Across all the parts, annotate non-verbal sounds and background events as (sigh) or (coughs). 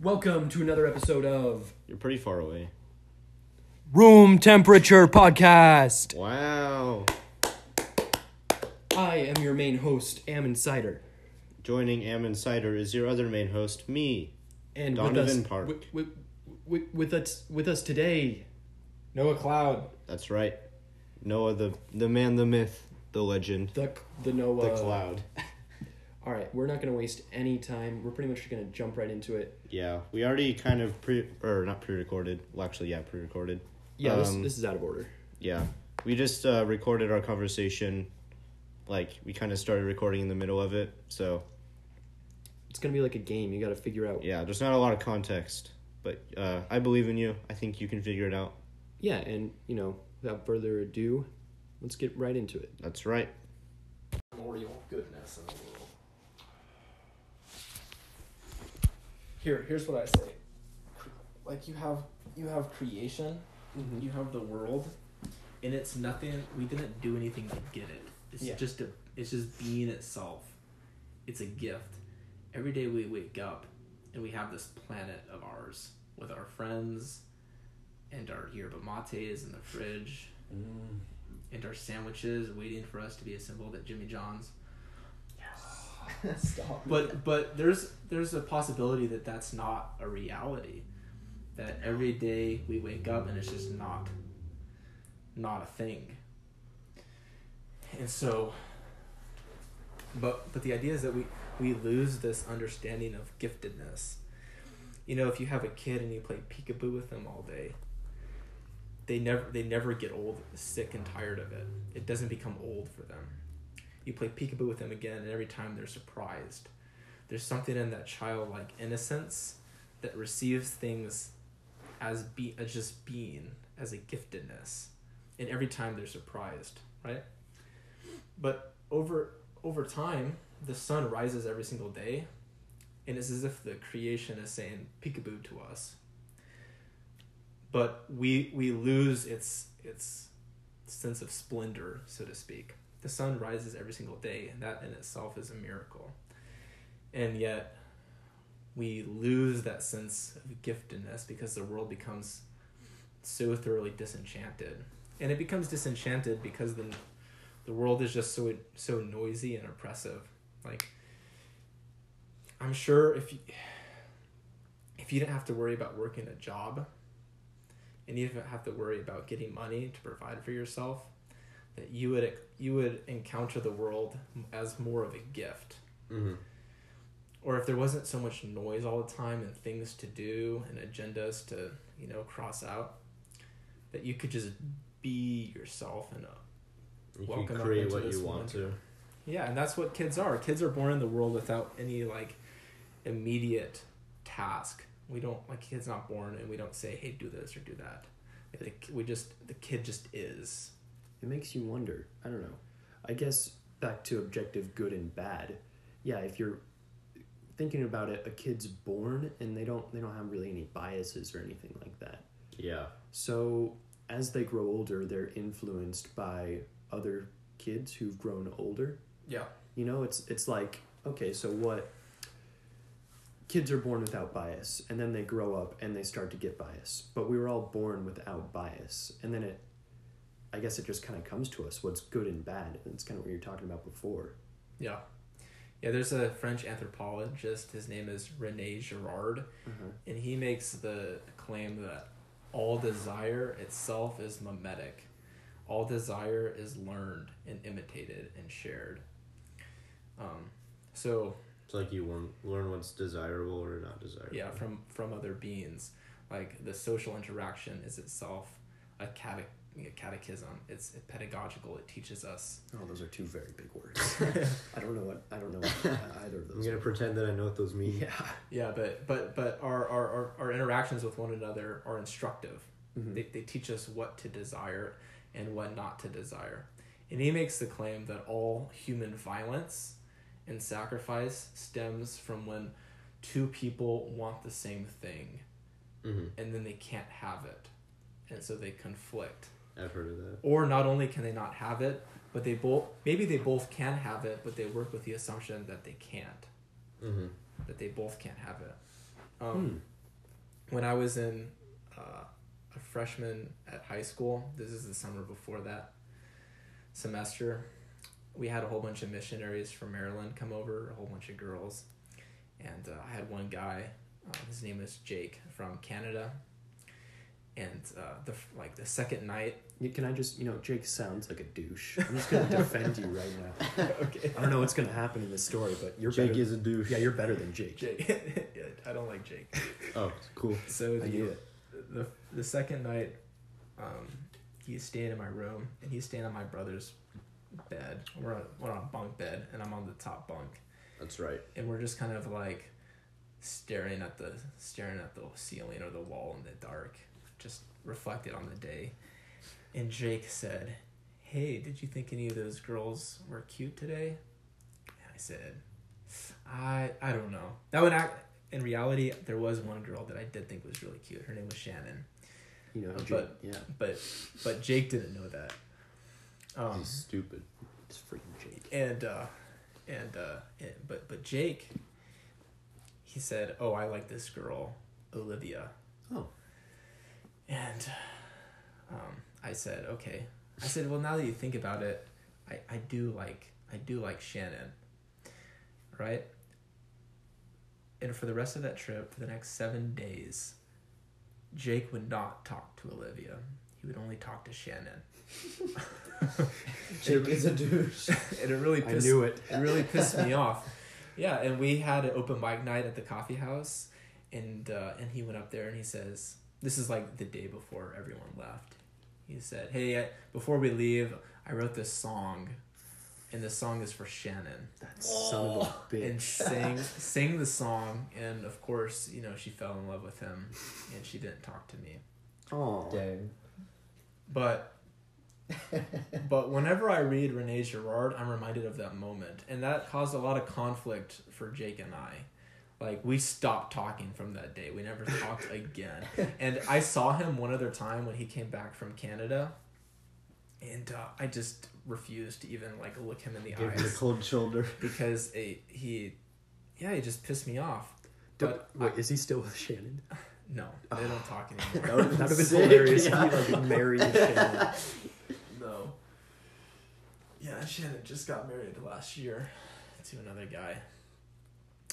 Welcome to another episode of You're pretty far away. Room Temperature Podcast. Wow. I am your main host, Am Insider. Joining Am Insider is your other main host, me. And Donovan with us, Park. With, with, with, with us, with us today, Noah Cloud, That's right. Noah, the the man, the myth, the legend, the the Noah. the cloud. All right, we're not going to waste any time. We're pretty much going to jump right into it. Yeah, we already kind of pre or not pre-recorded. Well, actually, yeah, pre-recorded. Yeah, this, Um, this is out of order. Yeah, we just uh, recorded our conversation. Like we kind of started recording in the middle of it, so It's going to be like a game. You got to figure out. yeah, there's not a lot of context. But uh, I believe in you. I think you can figure it out. Yeah, and you know, without further ado, let's get right into it. That's right. Memorial goodness in the world. Here, here's what I say. like you have you have creation Mm-hmm. you have the world and it's nothing we didn't do anything to get it it's Yeah. just a it's just being itself it's a gift every day we wake up and we have this planet of ours with our friends and our yerba mates in the fridge and our sandwiches waiting for us to be assembled at jimmy john's (laughs) Stop. but but there's there's a possibility that that's not a reality. That every day we wake up and it's just not not a thing. And so but but the idea is that we we lose this understanding of giftedness. You know if you have a kid and you play peekaboo with them all day they never they never get old sick and tired of it. It doesn't become old for them you play peekaboo with them again and every time they're surprised. There's something in that childlike innocence that receives things as be as just being as a giftedness and every time they're surprised right? But over over time the sun rises every single day and it's as if the creation is saying peekaboo to us. But we we lose its its sense of splendor so to speak the sun rises every single day and that in itself is a miracle. And yet we lose that sense of giftedness because the world becomes so thoroughly disenchanted. And it becomes disenchanted because the the world is just so so noisy and oppressive. Like i'm sure if you if you didn't have to worry about working a job and you didn't have to worry about getting money to provide for yourself you would you would encounter the world as more of a gift. Mm-hmm. or if there wasn't so much noise all the time and things to do and agendas to you know cross out that you could just be yourself and uh, You Welcome can create what you want to. yeah and that's what kids are. Kids are born in the world without any like immediate task. We don't like kids not born and we don't say hey do this or do that. Like the, we just the kid just is It makes you wonder. I don't know. I guess back to objective good and bad. Yeah, if you're thinking about it, a kid's born and they don't they don't have really any biases or anything like that. Yeah. So as they grow older, they're influenced by other kids who've grown older. yeah You know, it's it's like okay, so what? Kids are born without bias, and then they grow up and they start to get bias. But we were all born without bias, and then it, I guess, it just kind of comes to us what's good and bad. And it's kind of what you're talking about before. yeah yeah there's a french anthropologist his name is rene girard and he makes the claim that all desire itself is mimetic all desire is learned and imitated and shared um, so It's like you learn learn what's desirable or not desirable. yeah from from other beings like the social interaction is itself a cate- a catechism it's pedagogical it teaches us Oh, those are two very big words. (laughs) I don't know what I don't know what (laughs) either of those. I'm gonna pretend that I know what those mean. Yeah. yeah but but but our our, our, our interactions with one another are instructive Mhm. They, they teach us what to desire and what not to desire. And he makes the claim that all human violence and sacrifice stems from when two people want the same thing Mm-hmm. and then they can't have it. And so they conflict. I've heard of that. Or not only can they not have it, but they both maybe they both can have it, but they work with the assumption that they can't. Mm-hmm. That they both can't have it. Um, Hmm. when I was in uh, a freshman at high school, this is the summer before that semester, we had a whole bunch of missionaries from Maryland come over, a whole bunch of girls, and uh, I had one guy, uh, his name is Jake from Canada, and uh, the like the second night, Can I just, you know, Jake sounds like a douche. I'm just gonna defend you right now. (laughs) okay, I don't know what's gonna happen in this story, but you're Jake better. is a douche. yeah, you're better than Jake. Jake, (laughs) yeah, I don't like Jake. Oh, cool. So I the, it. the the second night, um, he's staying in my room and he's staying on my brother's bed. We're on, we're on a bunk bed and I'm on the top bunk That's right. and we're just kind of like staring at the staring at the ceiling or the wall in the dark, just reflected on the day. And Jake said, "Hey, did you think any of those girls were cute today?" And I said, "I I don't know." That would act. In reality, there was one girl that I did think was really cute. Her name was Shannon, You know, Uh, Jake, but- yeah, but but Jake didn't know that. Um, He's stupid. it's freaking Jake. and uh and uh and, but but jake he said oh i like this girl olivia Oh. And um i said okay i said well now that you think about it i i do like i do like shannon right and for the rest of that trip for the next seven days jake would not talk to olivia he would only talk to shannon Jake is a douche. (laughs) and it really I pissed knew it. it really pissed me off. Yeah, and we had an open mic night at the coffee house, and uh, and he went up there and he says, "This is like the day before everyone left." He said, "Hey, I, before we leave, I wrote this song, and the song is for Shannon." That son of a And bitch. sang (laughs) sang the song, and of course, you know, she fell in love with him, and she didn't talk to me. Oh, Dang. But (laughs) but whenever I read Rene Girard, I'm reminded of that moment, and that caused a lot of conflict for Jake and I. Like we stopped talking from that day. We never talked (laughs) again. And I saw him one other time when he came back from Canada, and uh, I just refused to even like look him in the him the eyes cold shoulder. (laughs) because it, he, yeah, he just pissed me off. But wait, is he still with Shannon? (sighs) no, they don't talk (sighs) anymore. That would have been (laughs) sick, hilarious yeah. if he like married Shannon. No. Yeah, Shannon just got married last year to another guy.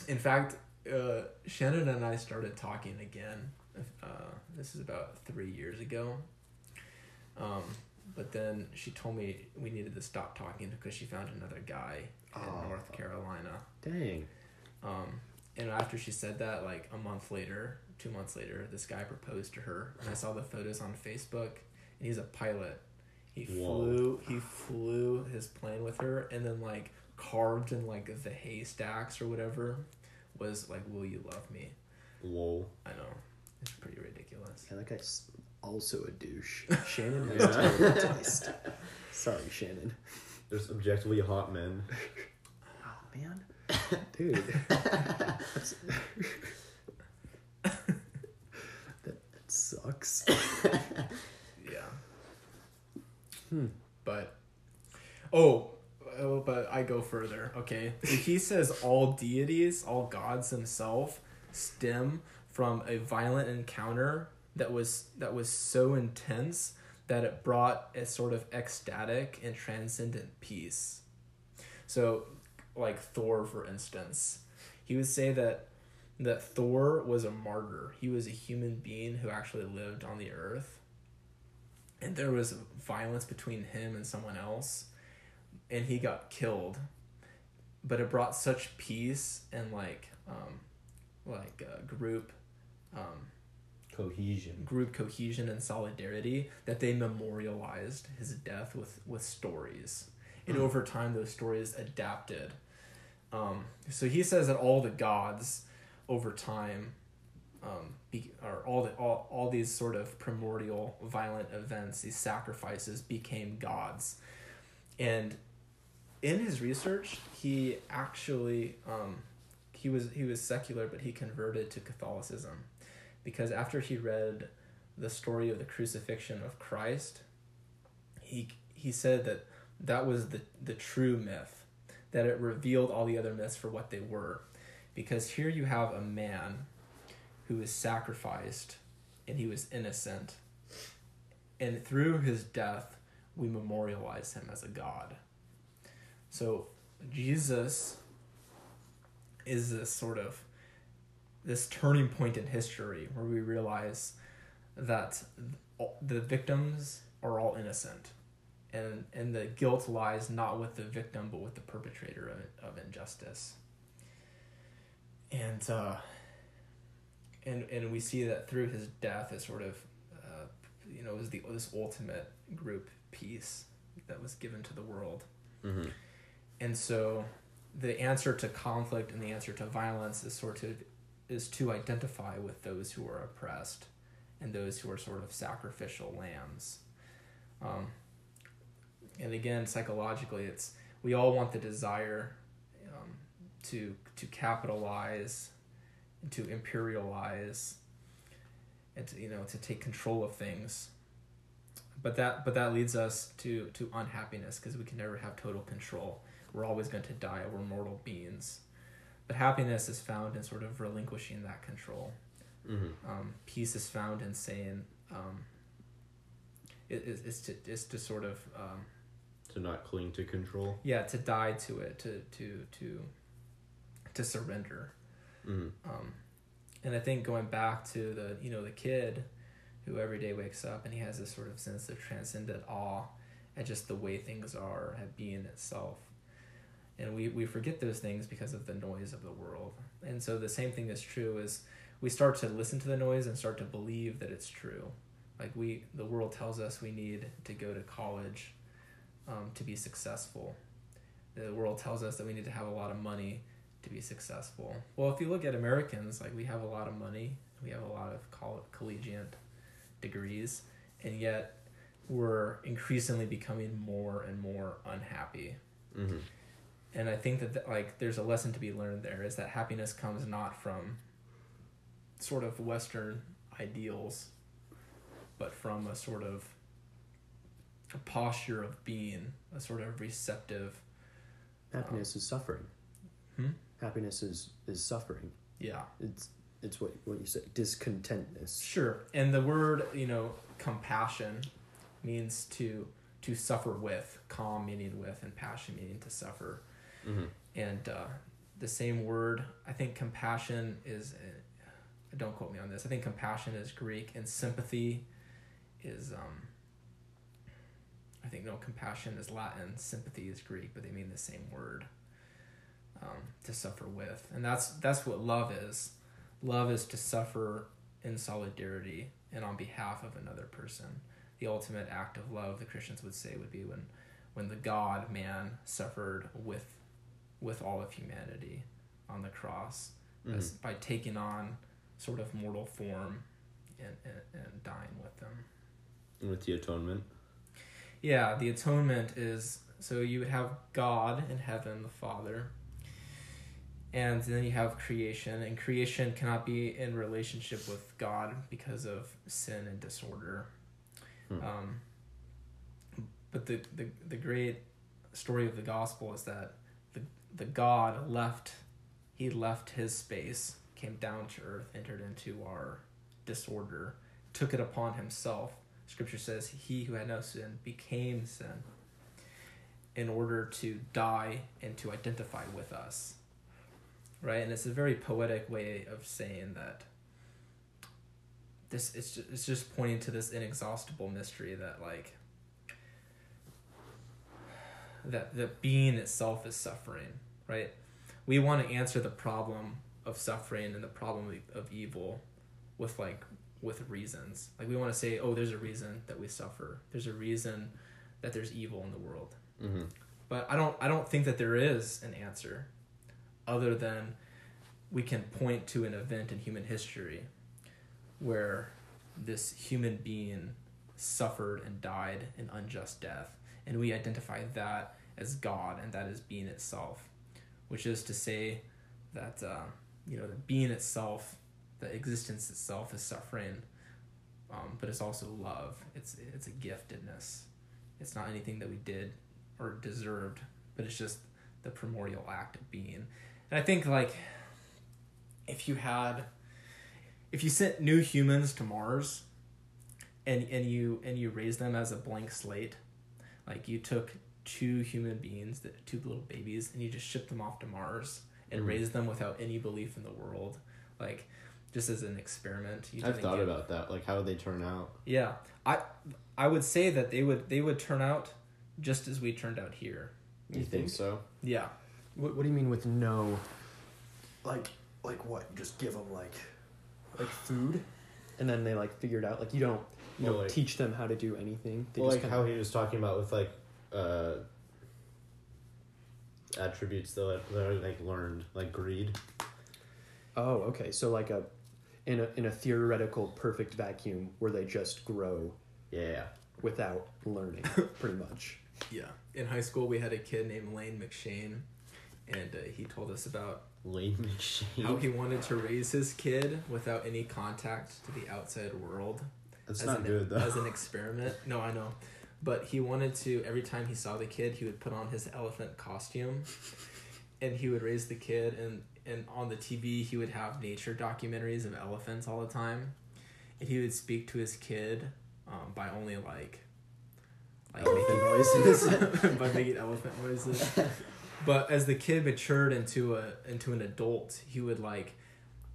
In fact, uh, Shannon and I started talking again. Uh, this is about three years ago. Um, but then she told me we needed to stop talking because she found another guy in Oh. North Carolina. Dang. Um, and after she said that, like a month later, two months later, this guy proposed to her, and I saw the photos on Facebook. And he's a pilot. He Whoa. flew. He flew his plane with her, and then like carved in like the haystacks or whatever was like, "Will you love me?" Lol. I know, it's pretty ridiculous. Yeah, that guy's also a douche. (laughs) Shannon (laughs) has Yeah. terrible taste. Sorry, Shannon. There's objectively hot men. Oh man, dude. (laughs) That's- that, that sucks. Yeah. Hmm. But oh, but I go further. Okay, he says all deities, all gods themselves, stem from a violent encounter that was that was so intense that it brought a sort of ecstatic and transcendent peace. So, like Thor, for instance, he would say that that Thor was a martyr. He was a human being who actually lived on the earth and there was violence between him and someone else and he got killed but it brought such peace and like um like uh, group um Cohesion. group cohesion and solidarity that they memorialized his death with with stories. And over time those stories adapted. Um so he says that all the gods over time um, be, or all the all, all these sort of primordial violent events, these sacrifices became gods, and in his research, he actually um, he was he was secular, but he converted to Catholicism, because after he read the story of the crucifixion of Christ, he he said that that was the the true myth, that it revealed all the other myths for what they were, because here you have a man who was sacrificed and he was innocent. And through his death, we memorialize him as a God. So Jesus is this sort of this turning point in history where we realize that the victims are all innocent. And and the guilt lies not with the victim but with the perpetrator of, of injustice. And uh and and we see that through his death is sort of uh, you know was the this ultimate group peace that was given to the world. Mm-hmm. And so the answer to conflict and the answer to violence is sort of is to identify with those who are oppressed and those who are sort of sacrificial lambs. Um, and again psychologically it's we all want the desire um, to to capitalize to imperialize and to, you know to take control of things. But that but that leads us to to unhappiness because we can never have total control we're always going to die we're mortal beings but happiness is found in sort of relinquishing that control Mm-hmm. um, peace is found in saying um, it is it's to it's to sort of um, To not cling to control. yeah to die to it to to to to surrender Mm-hmm. um, and I think going back to the you know the kid who every day wakes up and he has this sort of sense of transcendent awe at just the way things are at being itself and we, we forget those things because of the noise of the world and so the same thing is true is we start to listen to the noise and start to believe that it's true like we the world tells us we need to go to college um, to be successful the world tells us that we need to have a lot of money to be successful. Well, if you look at Americans, like we have a lot of money, we have a lot of coll- collegiate degrees, and yet we're increasingly becoming more and more unhappy. Mm-hmm. And I think that th- like there's a lesson to be learned there is that happiness comes not from sort of Western ideals, but from a sort of a posture of being, a sort of receptive. Happiness is suffering. Hmm? Happiness is is suffering. Yeah. It's it's what what you said discontentness. Sure. And the word, you know, compassion means to to suffer with, calm meaning with, and passion meaning to suffer. Mm-hmm. And uh, the same word, I think compassion is, uh, don't quote me on this, I think compassion is Greek, and sympathy is, um, I think, no, compassion is Latin, sympathy is Greek, but they mean the same word. Um, to suffer with, and that's that's what love is. Love is to suffer in solidarity and on behalf of another person. The ultimate act of love, the Christians would say, would be when, when the God man suffered with, with all of humanity on the cross, as, by taking on sort of mortal form and, and, and dying with them. With the atonement. Yeah, the atonement is so you would have God in heaven, the Father, and then you have creation, and creation cannot be in relationship with God because of sin and disorder. Hmm. Um, but the, the the great story of the gospel is that the God left, he left his space, came down to earth, entered into our disorder, took it upon himself. Scripture says he who had no sin became sin in order to die and to identify with us. Right? And it's a very poetic way of saying that this it's just, it's just pointing to this inexhaustible mystery that like that the being itself is suffering, right? We want to answer the problem of suffering and the problem of evil with like with reasons. Like we want to say, oh, there's a reason that we suffer. There's a reason that there's evil in the world. Mm-hmm. But I don't I don't think that there is an answer other than we can point to an event in human history where this human being suffered and died an unjust death and we identify that as God and that is being itself which is to say that uh, you know the being itself the existence itself is suffering um, but it's also love. It's it's a giftedness. It's not anything that we did or deserved but it's just the primordial act of being. And i think like if you had if you sent new humans to Mars, and and you and you raised them as a blank slate, like you took two human beings, that two little babies, and you just shipped them off to Mars and Mhm. raised them without any belief in the world, like just as an experiment. You I've thought give- about that. Like, how would they turn out? Yeah, I I would say that they would they would turn out just as we turned out here. You, think? so? Yeah. What, what do you mean with no? Like, like what? You just give them like, like food, and then they like figure it out. Like you don't, you Well, don't like- teach them how to do anything. They well, just like kinda- how he was talking about with like uh, attributes that that are like learned, like greed. Oh, okay. So like a, in a in a theoretical perfect vacuum where they just grow Yeah. without learning, (laughs) pretty much. Yeah. In high school, we had a kid named Lane McShane, and uh, he told us about Lane McShane. how he wanted to raise his kid without any contact to the outside world. That's as not an, good though. As an experiment. No, I know. But he wanted to, every time he saw the kid, he would put on his elephant costume and he would raise the kid. And, and on the TV, he would have nature documentaries of elephants all the time. And he would speak to his kid um, by only like, like Elephant making noises. (laughs) by making elephant noises. But as the kid matured into a into an adult, he would like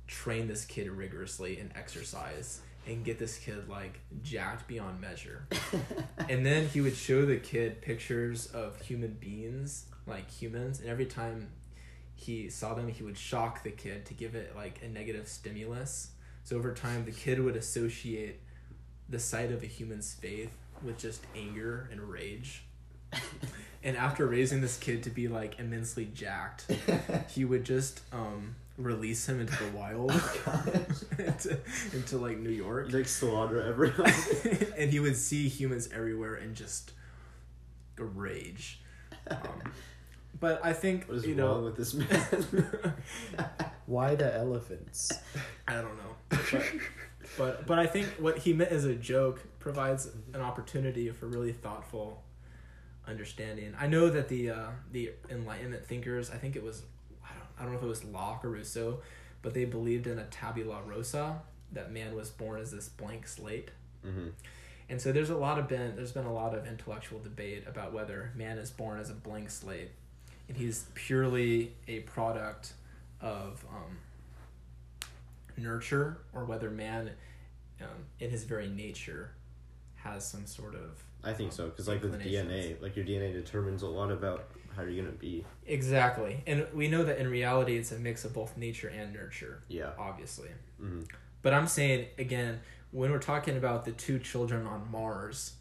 train this kid rigorously in exercise and get this kid like jacked beyond measure. (laughs) and then he would show the kid pictures of human beings, like humans, and every time he saw them, he would shock the kid to give it like a negative stimulus. So over time, the kid would associate the sight of a human's faith with just anger and rage. (laughs) and after raising this kid to be like immensely jacked, (laughs) he would just um, release him into the wild, (laughs) into, into like New York, like slaughter everyone. (laughs) and he would see humans everywhere and just rage. Um, but I think what is you wrong know with this (laughs) man? Why the elephants? I don't know, but, but but I think what he meant as a joke provides an opportunity for really thoughtful understanding. I know that the uh, the Enlightenment thinkers, I think it was, I don't I don't know if it was Locke or Rousseau, but they believed in a tabula rasa that man was born as this blank slate. mm-hmm. And so there's a lot of been there's been a lot of intellectual debate about whether man is born as a blank slate, and he's purely a product of um, nurture, or whether man, um, in his very nature, has some sort of I think so because like with DNA, like your DNA determines a lot about how are you're gonna be. exactly, and we know that in reality it's a mix of both nature and nurture, Yeah. obviously. Mm-hmm. But I'm saying again, when we're talking about the two children on Mars,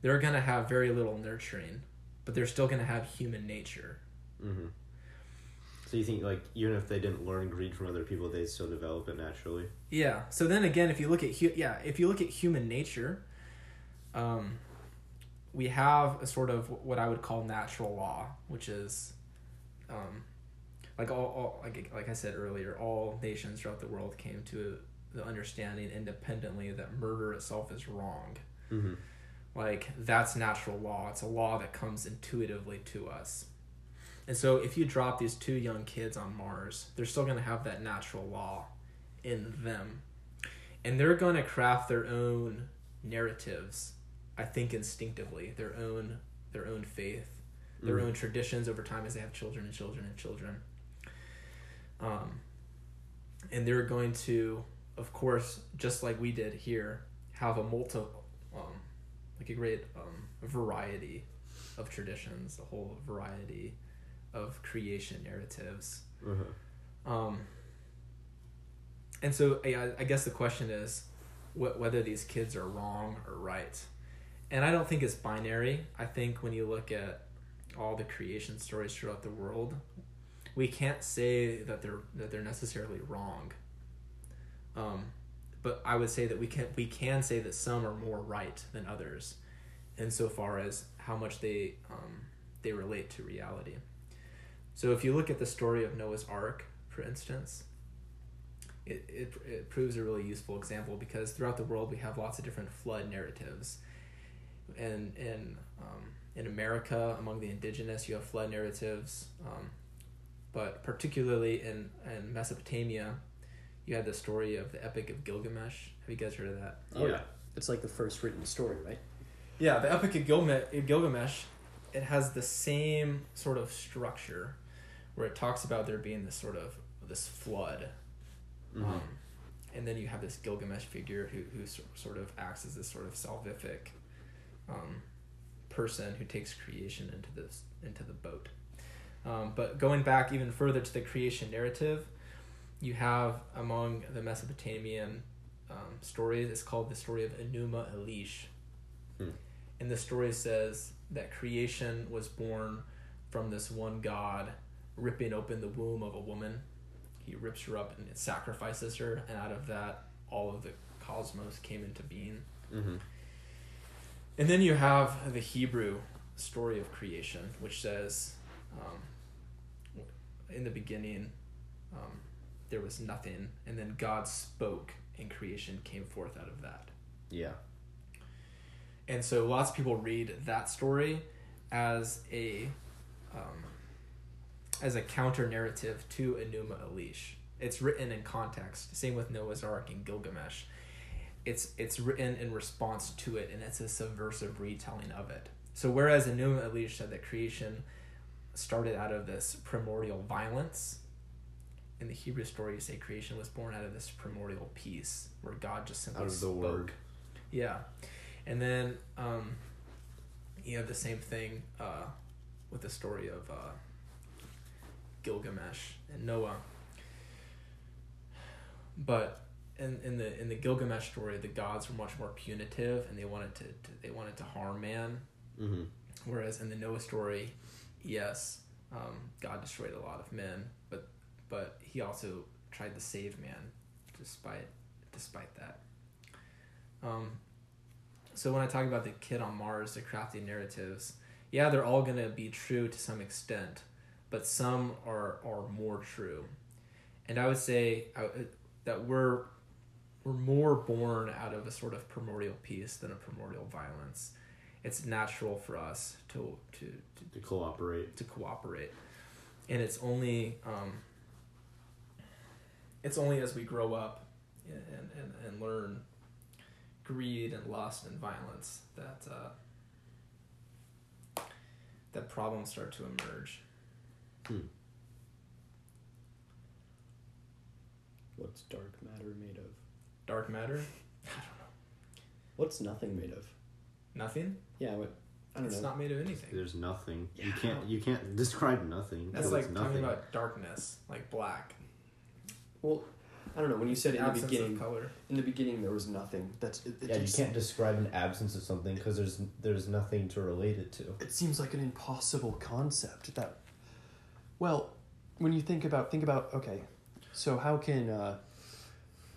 they're gonna have very little nurturing, but they're still gonna have human nature. Mm-hmm. So you think like even if they didn't learn greed from other people, they'd still develop it naturally? Yeah. So then again, if you look at hu- yeah, if you look at human nature, um, we have a sort of what I would call natural law, which is, um, like all, all like like I said earlier, all nations throughout the world came to the understanding independently that murder itself is wrong. Mm-hmm. Like that's natural law. It's a law that comes intuitively to us. And so if you drop these two young kids on Mars, they're still going to have that natural law in them. And they're going to craft their own narratives, I think instinctively, their own their own faith, their Mhm. own traditions over time as they have children and children and children. Um and they're going to of course, just like we did here, have a multi um like a great um variety of traditions, a whole variety of creation narratives. Uh-huh. Um, and so I, I guess the question is wh- whether these kids are wrong or right. And I don't think it's binary. I think when you look at all the creation stories throughout the world, we can't say that they're that they're necessarily wrong. Um, but I would say that we can we can say that some are more right than others, insofar as how much they um, they relate to reality. So if you look at the story of Noah's Ark, for instance, it, it, it proves a really useful example because throughout the world we have lots of different flood narratives. And in, um, in America, among the indigenous, you have flood narratives. Um, but particularly in, in Mesopotamia, you had the story of the Epic of Gilgamesh. Have you guys heard of that? Oh yeah. It's like the first written story, right? Yeah, the Epic of Gilme- Gilgamesh, it has the same sort of structure, where it talks about there being this sort of this flood, Mm-hmm. um, and then you have this Gilgamesh figure who who sor- sort of acts as this sort of salvific, um, person who takes creation into this into the boat. Um, but going back even further to the creation narrative, you have among the Mesopotamian um, stories, it's called the story of Enuma Elish. Hmm. And the story says that creation was born from this one god ripping open the womb of a woman. He rips her up and sacrifices her, and out of that, all of the cosmos came into being. Mm-hmm. And then you have the Hebrew story of creation, which says, um, in the beginning, um, there was nothing, and then God spoke, and creation came forth out of that. Yeah. And so lots of people read that story as a um, as a counter narrative to Enuma Elish. It's written in context. Same with Noah's Ark and Gilgamesh. It's it's written in response to it, and it's a subversive retelling of it. So whereas Enuma Elish said that creation started out of this primordial violence, in the Hebrew story, you say creation was born out of this primordial peace, where God just simply Out of the spoke. word. Yeah, and then um, you have the same thing uh, with the story of uh, Gilgamesh and Noah. But in, in the in the Gilgamesh story, the gods were much more punitive, and they wanted to, to they wanted to harm man. Mm-hmm. Whereas in the Noah story, yes, um, God destroyed a lot of men, but but he also tried to save man, despite despite that. Um, so when I talk about the kid on Mars, the crafty narratives, yeah, they're all gonna be true to some extent, but some are are more true, and I would say I, that we're we're more born out of a sort of primordial peace than a primordial violence. It's natural for us to to to, To cooperate. to cooperate, and it's only um, it's only as we grow up and, and, and learn greed and lust and violence that uh, that problems start to emerge. What's dark matter made of? Dark matter, I don't know. What's nothing made of? nothing. Yeah, what, I don't It's know. not made of anything. There's nothing. You can't. You can't describe nothing. That's like nothing. talking about darkness, like black. well, I don't know. When you said in the beginning, of color. in the beginning there was nothing. That's it, it yeah, you can't describe an absence of something because there's there's nothing to relate it to. It seems like an impossible concept. That, well, when you think about think about okay, so how can uh,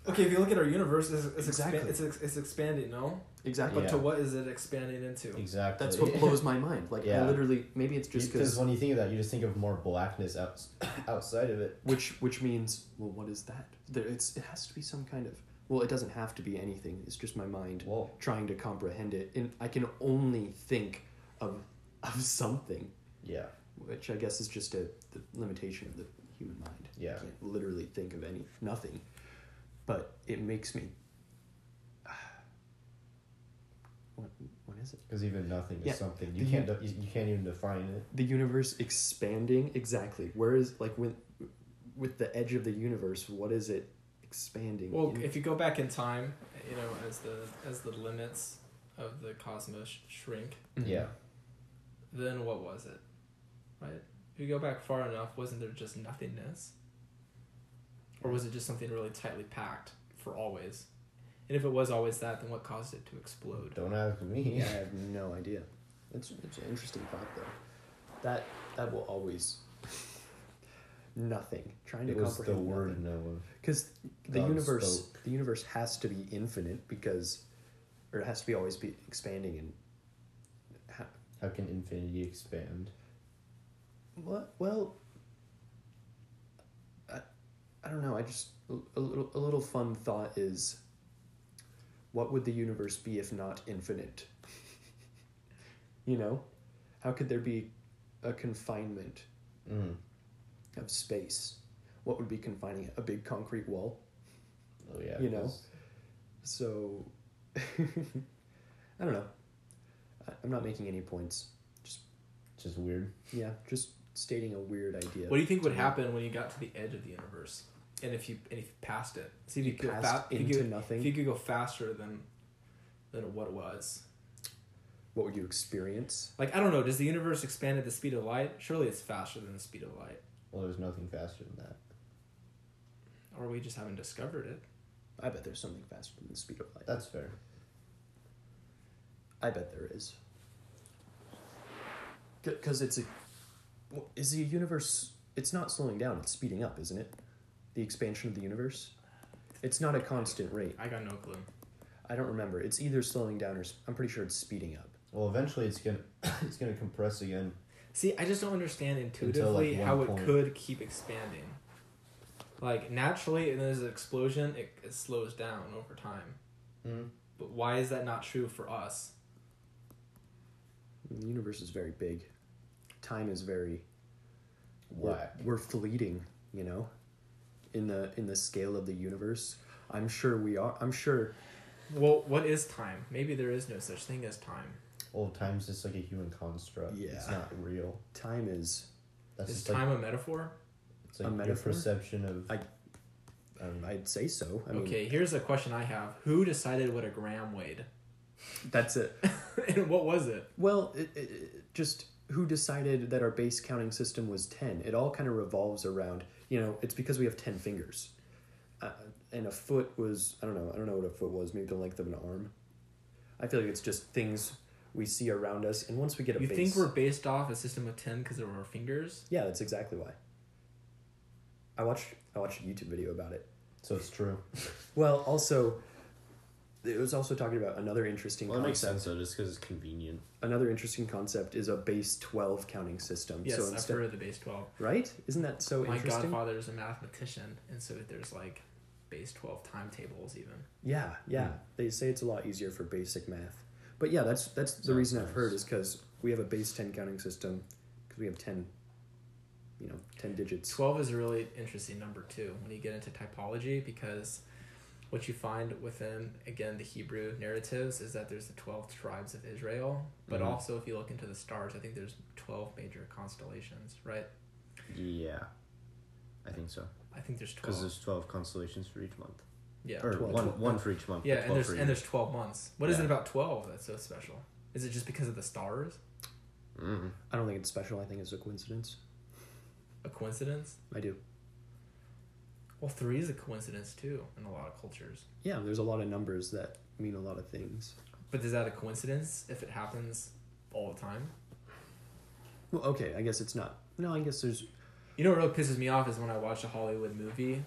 Okay, if you look at our universe, it's, it's, Exactly. expa- it's, it's expanding, no? exactly? But to what is it expanding into? Exactly. That's what blows my mind. Like I literally, maybe it's just because because when you think of that, you just think of more blackness out, (coughs) outside of it. which which means well, what is that? There, it's it has to be some kind of well, it doesn't have to be anything. It's just my mind Well, trying to comprehend it, and I can only think of of something, yeah, which I guess is just a the limitation of the human mind. yeah. I can't literally think of any nothing, but it makes me. (sighs) What what is it? Because even nothing is Yeah, something you the can't de- you, you can't even define it. The universe expanding exactly. Where is like when, with the edge of the universe? What is it expanding? Well, in? if you go back in time, you know, as the as the limits of the cosmos shrink, Mhm. Yeah, then what was it? Right? If you go back far enough, wasn't there just nothingness? Or was it just something really tightly packed for always? And if it was always that, then what caused it to explode? don't ask me. Yeah, I (laughs) have no idea. It's it's an interesting thought though. That that will always nothing. Trying to It was the comprehend word Noah. because the God universe spoke. the universe has to be infinite because or it has to be always be expanding and ha- How can infinity expand? what well I, I don't know I just a, a little a little fun thought is what would the universe be if not infinite (laughs) you know how could there be a confinement Mm. of space what would be confining it a big concrete wall Oh Yeah, You know? 'cause- So, (laughs) I don't know. I, I'm not making any points. it's just weird. Yeah, just stating a weird idea. What do you think would happen when you got to the edge of the universe? And if you and if you passed it, see if you, You could passed fa- if you into could- nothing? If you could go faster than than what it was. What would you experience? Like I don't know, does the universe expand at the speed of light? Surely it's faster than the speed of light. Well, there's nothing faster than that. Or we just haven't discovered it. I bet there's something faster than the speed of light. That's fair. I bet there is. Because it's a. Is the universe. It's not slowing down, it's speeding up, isn't it? The expansion of the universe? It's not a constant rate. I got no clue. I don't remember. It's either slowing down or. I'm pretty sure it's speeding up. Well, eventually it's gonna (coughs) it's gonna compress again. See, I just don't understand Until, intuitively like, how one it could keep expanding. Like naturally, and there's an explosion, it, it slows down over time. Mm. But why is that not true for us? The universe is very big. Time is very. We're, we're fleeting, you know? In the in the scale of the universe. I'm sure we are. I'm sure. Well, what is time? Maybe there is no such thing as time. Well, time's just like a human construct. Yeah, It's not real. Time is. That's is just time like a metaphor? it's like a your metaphor? perception of. I- Um, I'd say so. I mean, okay, here's a question I have: Who decided what a gram weighed, that's it. (laughs) and what was it? Well, it, it, it- just who decided that our base counting system was 10? It all kind of revolves around, you know, it's because we have 10 fingers. Uh, and a foot was, I don't know, I don't know what a foot was, maybe the length of an arm. I feel like it's just things we see around us. And once we get a You base. think we're based off a system of ten because of our fingers? Yeah, that's exactly why. I watched I watched a YouTube video about it. So it's true. Well, also, it was also talking about another interesting Well, it makes concept. sense though, just because it's convenient. Another interesting concept is a base 12 counting system. Yes, so I've instead, heard of the base twelve. right? Isn't that so My interesting? godfather is a mathematician, and so there's like base twelve timetables even. Yeah, yeah. Hmm. They say it's a lot easier for basic math. But yeah, that's that's the Sounds reason I've heard is because we have a base 10 counting system because we have 10, you know, 10 digits. 12 is a really interesting number too when you get into typology because what you find within again the hebrew narratives is that there's the 12 tribes of israel but Mhm. also if you look into the stars i think there's 12 major constellations right Yeah, I think so. i think there's 12 Because there's twelve constellations for each month, yeah or 12. one one for each month. yeah and there's and there's 12 months What is Yeah. it about 12 that's so special is it just because of the stars Mhm. I don't think it's special. I think it's a coincidence. a coincidence I do. Well three is a coincidence too in a lot of cultures Yeah, there's a lot of numbers that mean a lot of things. but is that a coincidence if it happens all the time Well, okay, I guess it's not. No, I guess there's. You know what really pisses me off is when I watch a Hollywood movie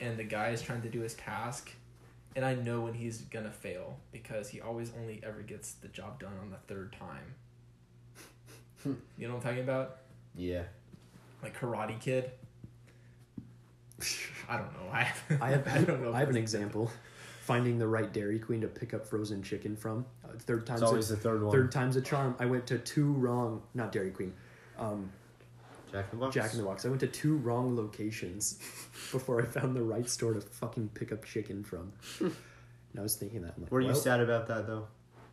and the guy is trying to do his task and I know when he's gonna fail because he always only ever gets the job done on the third time. (laughs) you know what I'm talking about? Yeah. Like Karate Kid. I don't know. (laughs) I I have. I don't know. I have an example. Finding the right Dairy Queen to pick up frozen chicken from. Uh, third time's It's a, always the third one. third time's a charm. I went to two wrong. Not Dairy Queen. Um, Jack in the Box. Jack in the Box. I went to two wrong locations (laughs) before I found the right store to fucking pick up chicken from. and I was thinking that. I'm like, Were you well, sad about that though?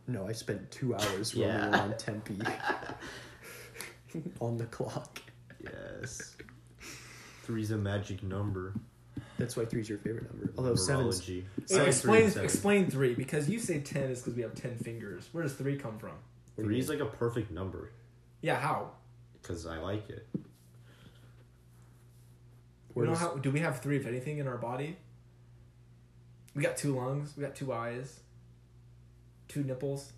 No, I spent two hours (laughs) Yeah. roaming around Tempe on the clock. Yes. Three's a magic number. That's why three's your favorite number. Although seven's Numerology. Wait, Seven's explain three and seven. explain three because you say ten is because we have ten fingers. Where does three come from? What do you Three's like a perfect number Yeah, how? because I like it. We Where don't does- have, do we have three of anything in our body? We got two lungs. We got two eyes. Two nipples.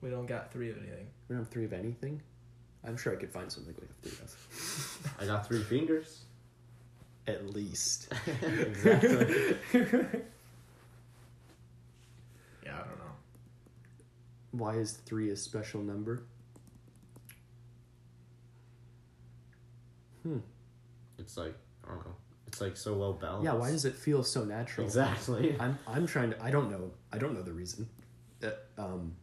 We don't got three of anything. we don't have three of anything. I'm sure I could find something we have three of. I got three fingers. At least. (laughs) exactly. (laughs) Yeah, I don't know. Why is three a special number? Hmm. It's like I don't know. It's like so well balanced. Yeah. Why does it feel so natural? exactly? (laughs) I'm I'm trying to. I don't know. I don't know the reason. Uh, um,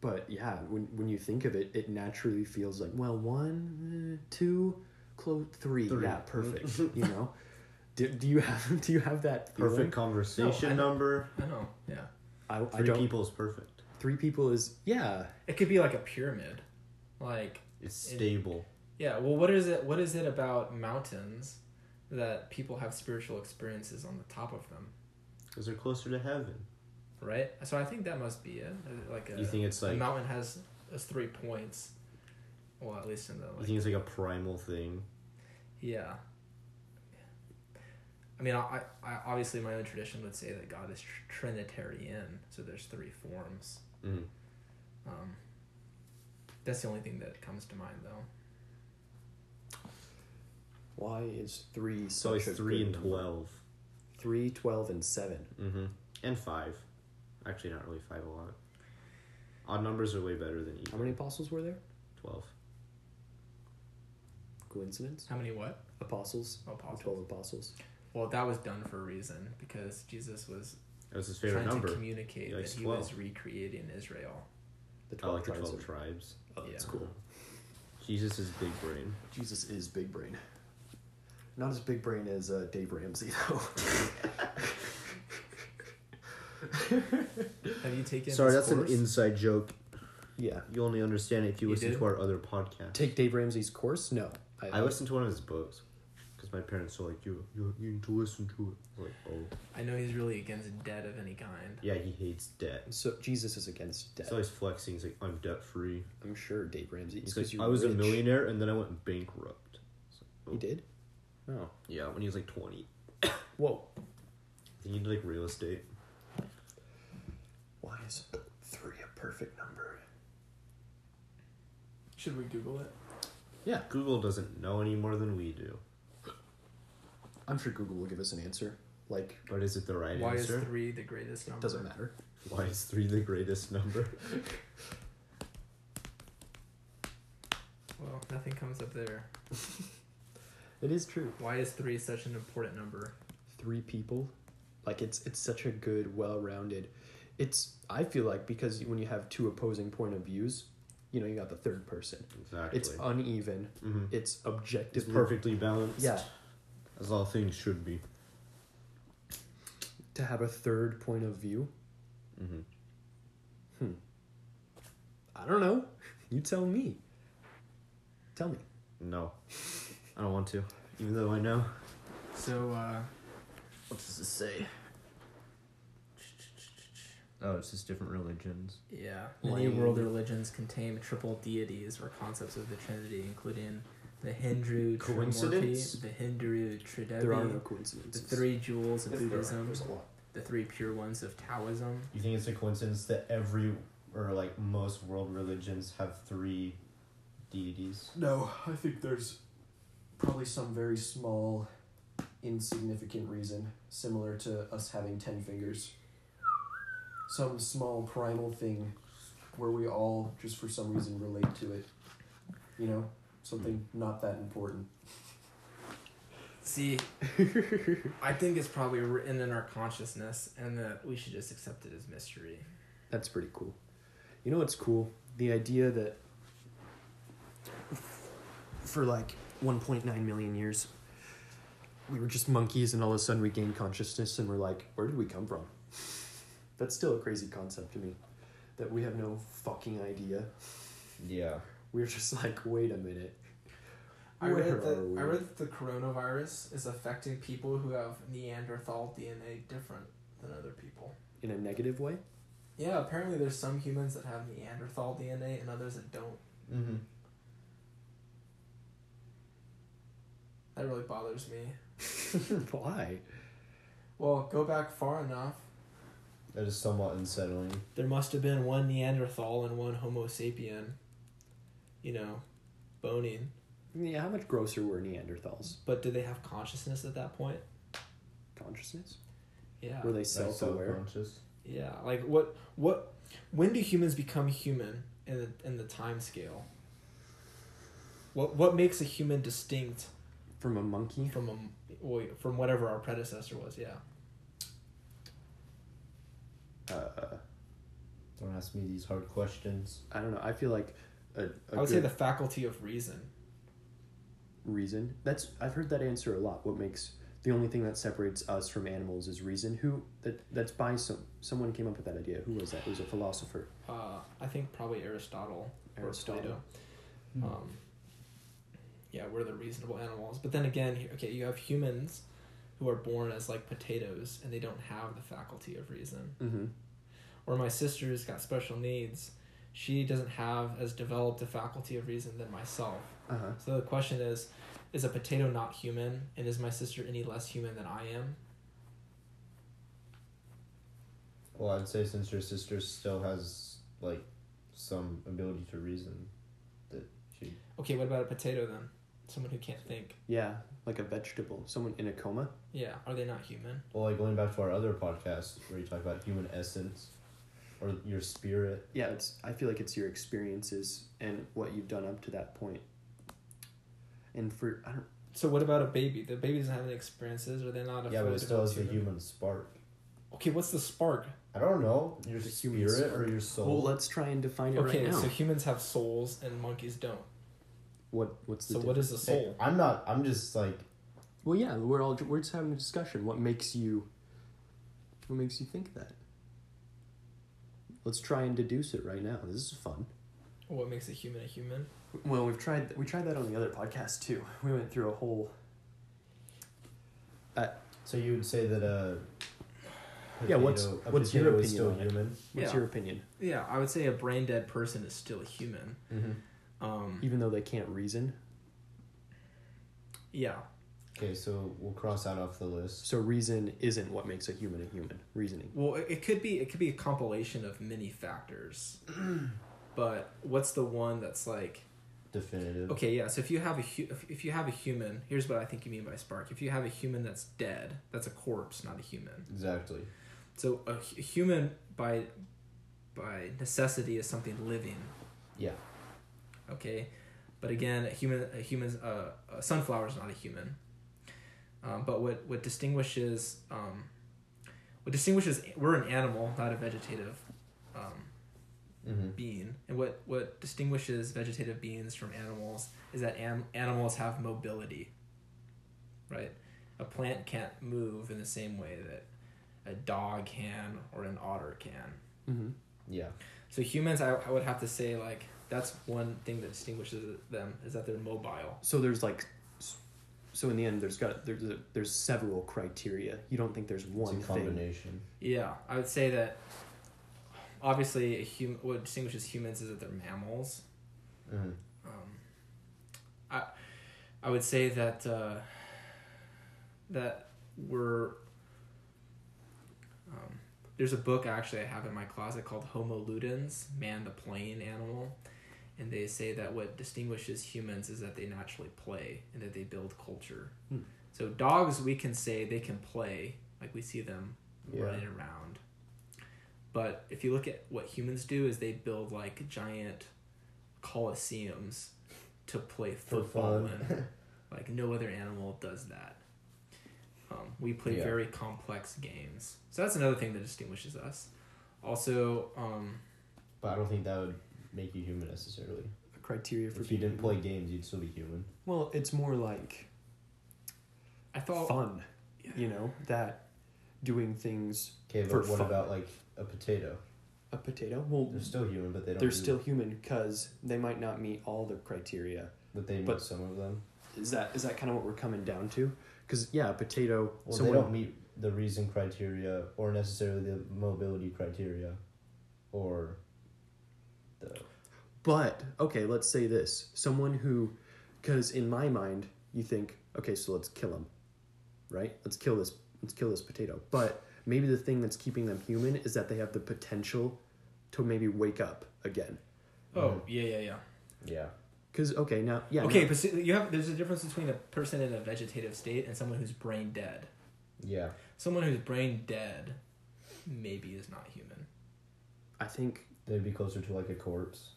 but yeah, when when you think of it, it naturally feels like well, one, uh, two, close, three. Three. Yeah, perfect. you know, Do, do you (laughs) have do you have that feeling? Perfect conversation No, I- number. I know. Yeah. I, I Three don't. people is perfect. Three people is yeah. It could be like a pyramid. Like It's It- stable. yeah. Well, what is it? What is it about mountains that people have spiritual experiences on the top of them? Because they're closer to heaven. Right. So I think that must be it. Uh, Like a, You think it's a like mountain has has three points. Well, at least in the you like, think it's like a primal thing. yeah. I mean, I, I obviously my own tradition would say that God is tr- Trinitarian, so there's three forms. Mm. Um, that's the only thing that comes to mind, though. Why is three So it's three good and number? twelve. Three, twelve, and seven. Mm-hmm. And five. Actually, not really five a lot. Odd numbers are way better than even. How many apostles were there? Twelve. Coincidence? How many what? Apostles. Oh, apostles. Twelve apostles. Well, that was done for a reason because Jesus was That was his favorite trying number. to communicate He that he 12. was recreating Israel. The I twelve like the tribes. twelve of- tribes. Oh, that's Yeah. cool. Jesus is big brain. Jesus is big brain. Not as big brain as uh, Dave Ramsey though. (laughs) Have you taken? Sorry, this that's an inside joke. yeah. You only understand it if you, You listen did? to our other podcast. Take Dave Ramsey's course? No. I listened to one of his books because my parents were like, "You, you, you need to listen to it." I was like, oh, I know he's really against debt of any kind. yeah, he hates debt. So Jesus is against debt. So he's flexing. He's like, "I'm debt free." I'm sure Dave Ramsey. He's 'cause like, you're "I was a millionaire and then I went bankrupt." So, oh. He did. Oh. Yeah, when he was like twenty. (coughs) Whoa. I think he did like real estate. Why is three a perfect number? Should we Google it? Yeah, Google doesn't know any more than we do. I'm sure Google will give us an answer. Like, But is it the right Why answer? Why is three the greatest number? doesn't matter. Why is three the greatest number? Well, nothing comes up there. (laughs) It is true. Why is three such an important number? Three people, like it's it's such a good, well-rounded. It's I feel like because when you have two opposing point of views, you know you got the third person. Exactly. It's uneven. hmm It's It's perfectly balanced. Yeah. As all things should be. To have a third point of view, Mm-hmm. Hmm. I don't know. (laughs) You tell me. Tell me. No. I don't want to. Even though I know. So, uh, What does this say? Oh, it's just different religions. yeah, many world religions contain triple deities or concepts of the Trinity, including the Hindu Trimurti, Coincidence? the Hindu Tridevi, There are no the three jewels of If there are, Buddhism, there's a lot. the three pure ones of Taoism. You think it's a coincidence that every, or like most world religions have three deities? No, I think there's probably some very small, insignificant reason, similar to us having ten fingers. Some small primal thing where we all just for some reason relate to it. You know? Something hmm. not that important. See, (laughs) I think it's probably written in our consciousness, and that we should just accept it as mystery. That's pretty cool. You know what's cool? The idea that for like 1.9 million years, we were just monkeys and all of a sudden we gained consciousness and we're like, where did we come from? (laughs) That's still a crazy concept to me. That we have no fucking idea. Yeah. We're just like, wait a minute. I Where read that? I read that the coronavirus is affecting people who have Neanderthal DNA different than other people. In a negative way? Yeah, apparently there's some humans that have Neanderthal DNA and others that don't. Mm-hmm. That really bothers me. (laughs) Why? Well, go back far enough. That is somewhat unsettling. There must have been one Neanderthal and one Homo sapien. You know, boning. Yeah, how much grosser were Neanderthals? But did they have consciousness at that point? Consciousness? Yeah. Were they self aware? Yeah, like what what when do humans become human in the in the time scale? What what makes a human distinct From a monkey? from a well, from whatever our predecessor was? Yeah. Uh, Don't ask me these hard questions. I don't know. I feel like a, a I would say the faculty of reason. reason. That's I've heard that answer a lot. What makes the only thing that separates us from animals is reason. Who that that's by some someone came up with that idea. Who was that? It was a philosopher. Uh, I think probably Aristotle, Aristotle. or Plato. Hmm. Um, yeah, we're the reasonable animals. But then again, okay, you have humans who are born as like potatoes and they don't have the faculty of reason. Mm-hmm. Or my sister's got special needs. She doesn't have as developed a faculty of reason than myself. Uh huh. So the question is, is a potato not human? And is my sister any less human than I am? Well, I'd say since your sister still has like some ability to reason, that she. Okay, what about a potato then? Someone who can't think. Yeah, like a vegetable. Someone in a coma. Yeah, are they not human? Well, like going back to our other podcast where you talk about human essence, or your spirit. Yeah, it's. I feel like it's your experiences and what you've done up to that point. And for I don't. So what about a baby? The baby doesn't have any experiences. or they're not a yeah, but it still has the human spark. Okay, what's the spark? I don't know your The human spirit spark. or your soul. Well, let's try and define it Okay, right now. so humans have souls and monkeys don't. what what's the So what is a Hey, soul? I'm not. I'm just like Well, yeah, we're all we're just having a discussion. What makes you what makes you think that? Let's try and deduce it right now. This is fun. What makes a human a human? Well, we've tried we tried that on the other podcast too. (laughs) We went through a whole So you would say that a Yeah, what's- a what's your opinion still on it? what's Yeah. your opinion? Yeah, I would say a brain dead person is still a human. Mm-hmm. Um, Even though they can't reason. yeah, Okay, so we'll cross that off the list. So reason isn't what makes a human a human. Reasoning. well, it, it could be it could be a compilation of many factors, (clears throat) but what's the one that's like Definitive. okay? Yeah, so if you have a hu- if, if you have a human, here's what I think you mean by spark. If you have a human that's dead, that's a corpse, not a human. Exactly. So a, hu- human by by necessity is something living. Yeah. Okay, but again, a human a human's uh, a sunflower is not a human. Um, but what what distinguishes um, what distinguishes we're an animal, not a vegetative um, Mm-hmm. being, and what what distinguishes vegetative beings from animals is that am- animals have mobility. Right, a plant can't move in the same way that a dog can or an otter can. Mm-hmm. Yeah. So humans, I, I would have to say like that's one thing that distinguishes them is that they're mobile. So there's like, s- so in the end, there's got there's a, there's several criteria. You don't think there's one It's one a thing. combination. Yeah, I would say that. Obviously, a hum- what distinguishes humans is that they're mammals. Mm-hmm. Um, I, I would say that uh, that we're. Um, there's a book actually I have in my closet called Homo ludens, Man the Playing Animal, and they say that what distinguishes humans is that they naturally play and that they build culture. Hmm. So dogs, we can say they can play, like we see them Yeah. running around. But if you look at what humans do, is they build like giant coliseums to play football in. (laughs) Like no other animal does that. Um, we play Yeah. very complex games, so that's another thing that distinguishes us. Also, um, But I don't think that would make you human necessarily. A criteria for If you didn't play games, you'd still be human. Well, it's more like I thought fun. You know that doing things. Okay, For but what fun. about like a potato? A potato. Well, They're still human, but they don't. they're do- still human because they might not meet all the criteria. But they meet but- some of them. Is that is that kind of what we're coming down to? Because yeah, a potato. Well, someone, they don't meet the reason criteria or necessarily the mobility criteria, or the But okay, let's say this: someone who, because in my mind, you think, okay, so let's kill him, right? Let's kill this. Let's kill this potato. But maybe the thing that's keeping them human is that they have the potential to maybe wake up again. oh mm-hmm. yeah yeah yeah. yeah. Because okay, now yeah. okay, now- but see, you have there's a difference between a person in a vegetative state and someone who's brain dead. Yeah. Someone who's brain dead, maybe is not human. I think They'd be closer to like a corpse.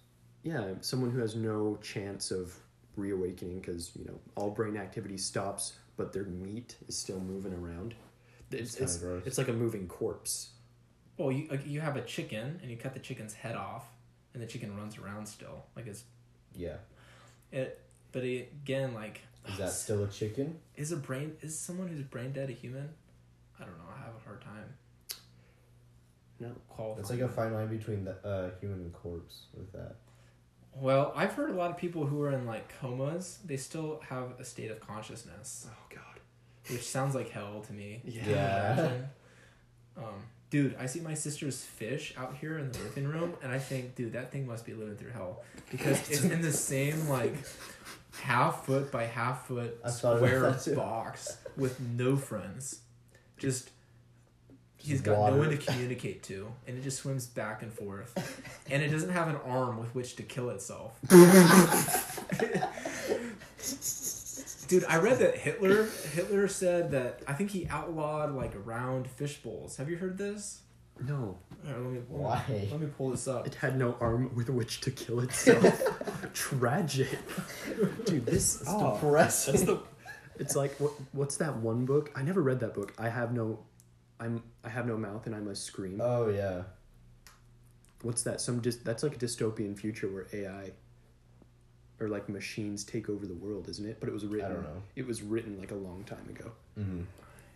yeah, someone who has no chance of reawakening because you know all brain activity stops, but their meat is still moving around. It's kinda it's, gross. it's like a moving corpse. Well, you like, you have a chicken and you cut the chicken's head off, and the chicken runs around still like it's Yeah. it. But it, again, like Is that still a chicken? Is a brain is someone who's brain dead a human? I don't know. I have a hard time. No. Qualifying. It's like a fine line between the uh, human and corpse with that. Well, I've heard a lot of people who are in like comas. They still have a state of consciousness, Oh God. which sounds like hell to me. Yeah. Yeah. Um, dude, I see my sister's fish out here in the living room, and I think, dude, that thing must be living through hell because it's in the same like half foot by half foot I thought about square box with no friends. Just he's got no one to communicate to, and it just swims back and forth, and it doesn't have an arm with which to kill itself. Dude, I read that Hitler Hitler said that I think he outlawed like round fish bowls. Have you heard this? No. Right, let me, Why? Let me pull this up. It had no arm with which to kill itself. (laughs) Tragic. Dude, this It's oh, depressing. The. It's like what? What's that one book? I never read that book. I have no, I'm. I have no mouth and I must scream. Oh yeah. What's that? Some dis- that's like a dystopian future where AI, or like machines take over the world, isn't it? But it was written. I don't know. It was written like a long time ago. Mm-hmm.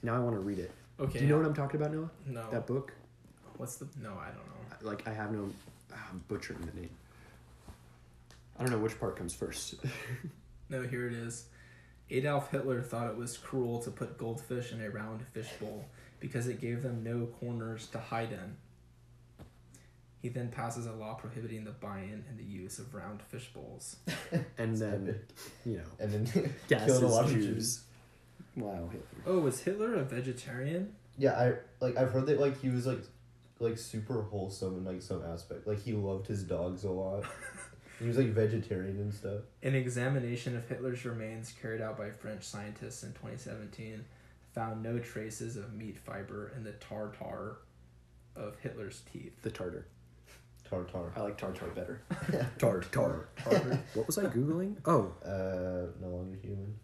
Now I want to read it. Okay. Do you know what I'm talking about, Noah? No. That book. What's the? No, I don't know. Like I have no. ah, I'm butchering the name. I don't know which part comes first. (laughs) No, here it is. Adolf Hitler thought it was cruel to put goldfish in a round fish bowl because it gave them no corners to hide in. He then passes a law prohibiting the buying and the use of round fish bowls. (laughs) and then, you know, And then (laughs) gases killed a lot of Jews. Jews. Wow, Hitler. Oh, was Hitler a vegetarian? Yeah, I like I've heard that like he was like like super wholesome in like some aspect. Like he loved his dogs a lot. (laughs) he was like vegetarian and stuff. An examination of Hitler's remains carried out by French scientists in 2017 found no traces of meat fiber in the tartar of Hitler's teeth. The tartar. Tartar. I like tartar better. (laughs) tartar. Tartar. (laughs) What was I googling? Oh, Uh, no longer human.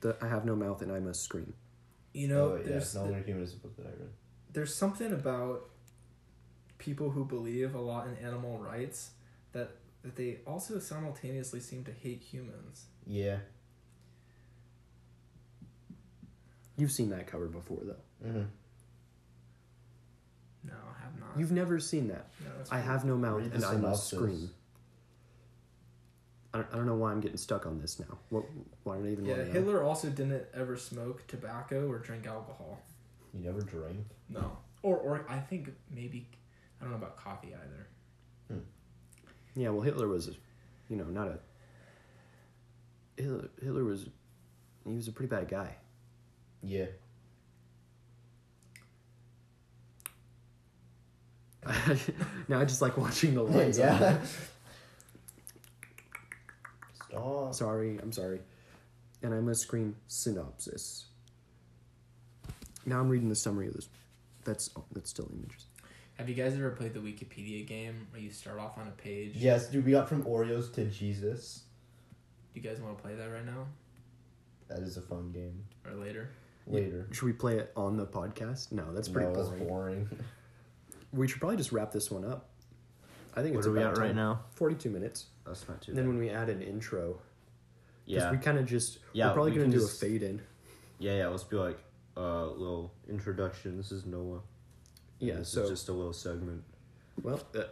the I have no mouth and I must scream. You know, oh yeah, there's no longer human is a book that I read. there's something about people who believe a lot in animal rights that that they also simultaneously seem to hate humans. Yeah. You've seen that cover before, though. Mm-hmm. No, I have not. You've never seen that. no, I have no mouth and I must scream. I don't, I don't know why I'm getting stuck on this now. What? Why don't I even Yeah, want know? Hitler also didn't ever smoke tobacco or drink alcohol. You never drank. No. Or or I think maybe I don't know about coffee either. Yeah, well, Hitler was, you know, not a. Hitler, Hitler was, he was a pretty bad guy. Yeah. (laughs) now I just like watching the lines. on yeah. Stop. Sorry, I'm sorry. And I'm gonna scream synopsis. Now I'm reading the summary of this. That's oh, that's still images. Have you guys ever played the Wikipedia game where you start off on a page? Yes, dude, we got from Oreos to Jesus. Do you guys want to play that right now That is a fun game. or later? Later. Should we play it on the podcast? No, that's pretty no, boring. that's boring. We should probably just wrap this one up. I think What it's are we about at right now? Forty-two minutes. That's not too And then when we add an intro, 'cause Yeah. we kind of just Yeah, we're probably we gonna do just- a fade in. Yeah, yeah, let's be like a uh, little introduction. This is Noah. And Yeah, this so is just a little segment. well, uh,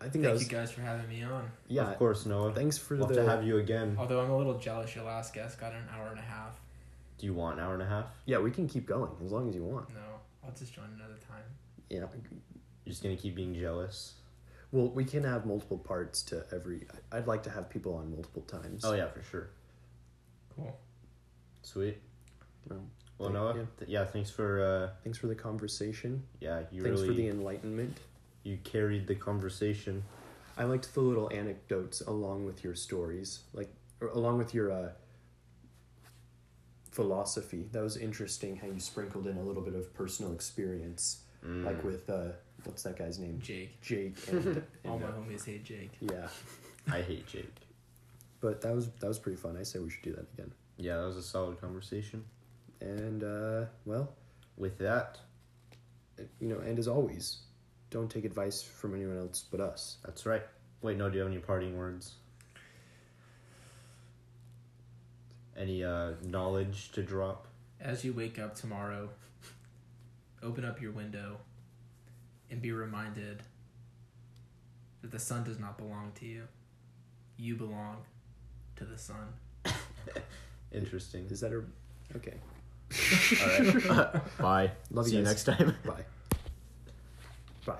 I think Thank was you guys for having me on. yeah. Of course, Noah. Thanks for Love the to have you again. Although I'm a little jealous, your last guest got an hour and a half. Do you want an hour and a half? yeah. We can keep going as long as you want. No, I'll just join another time. Yeah. You're just gonna keep being jealous. Well, we can have multiple parts to every. I'd like to have people on multiple times. Oh yeah, for sure. Cool. Sweet. Well, Well, Noah. you. th- yeah, thanks for. uh thanks for the conversation. Yeah, you thanks really for the enlightenment. you carried the conversation. I liked the little anecdotes along with your stories, like or along with your uh, philosophy. That was interesting how you sprinkled in a little bit of personal experience, Mm. like with uh, what's that guy's name? Jake. Jake. (laughs) And, All my uh, homies hate Jake. yeah, (laughs) I hate Jake. but that was that was pretty fun. I say we should do that again. Yeah, that was a solid conversation. And uh, well, With that, you know, and as always, don't take advice from anyone else but us. that's right. Wait, no. Do you have any parting words? Any uh, knowledge to drop? As you wake up tomorrow, open up your window and be reminded that the sun does not belong to you. You belong to the sun. (laughs) Interesting. Is that a okay? All right. (laughs) Bye. Love See you you guys. next time. Bye. Bye.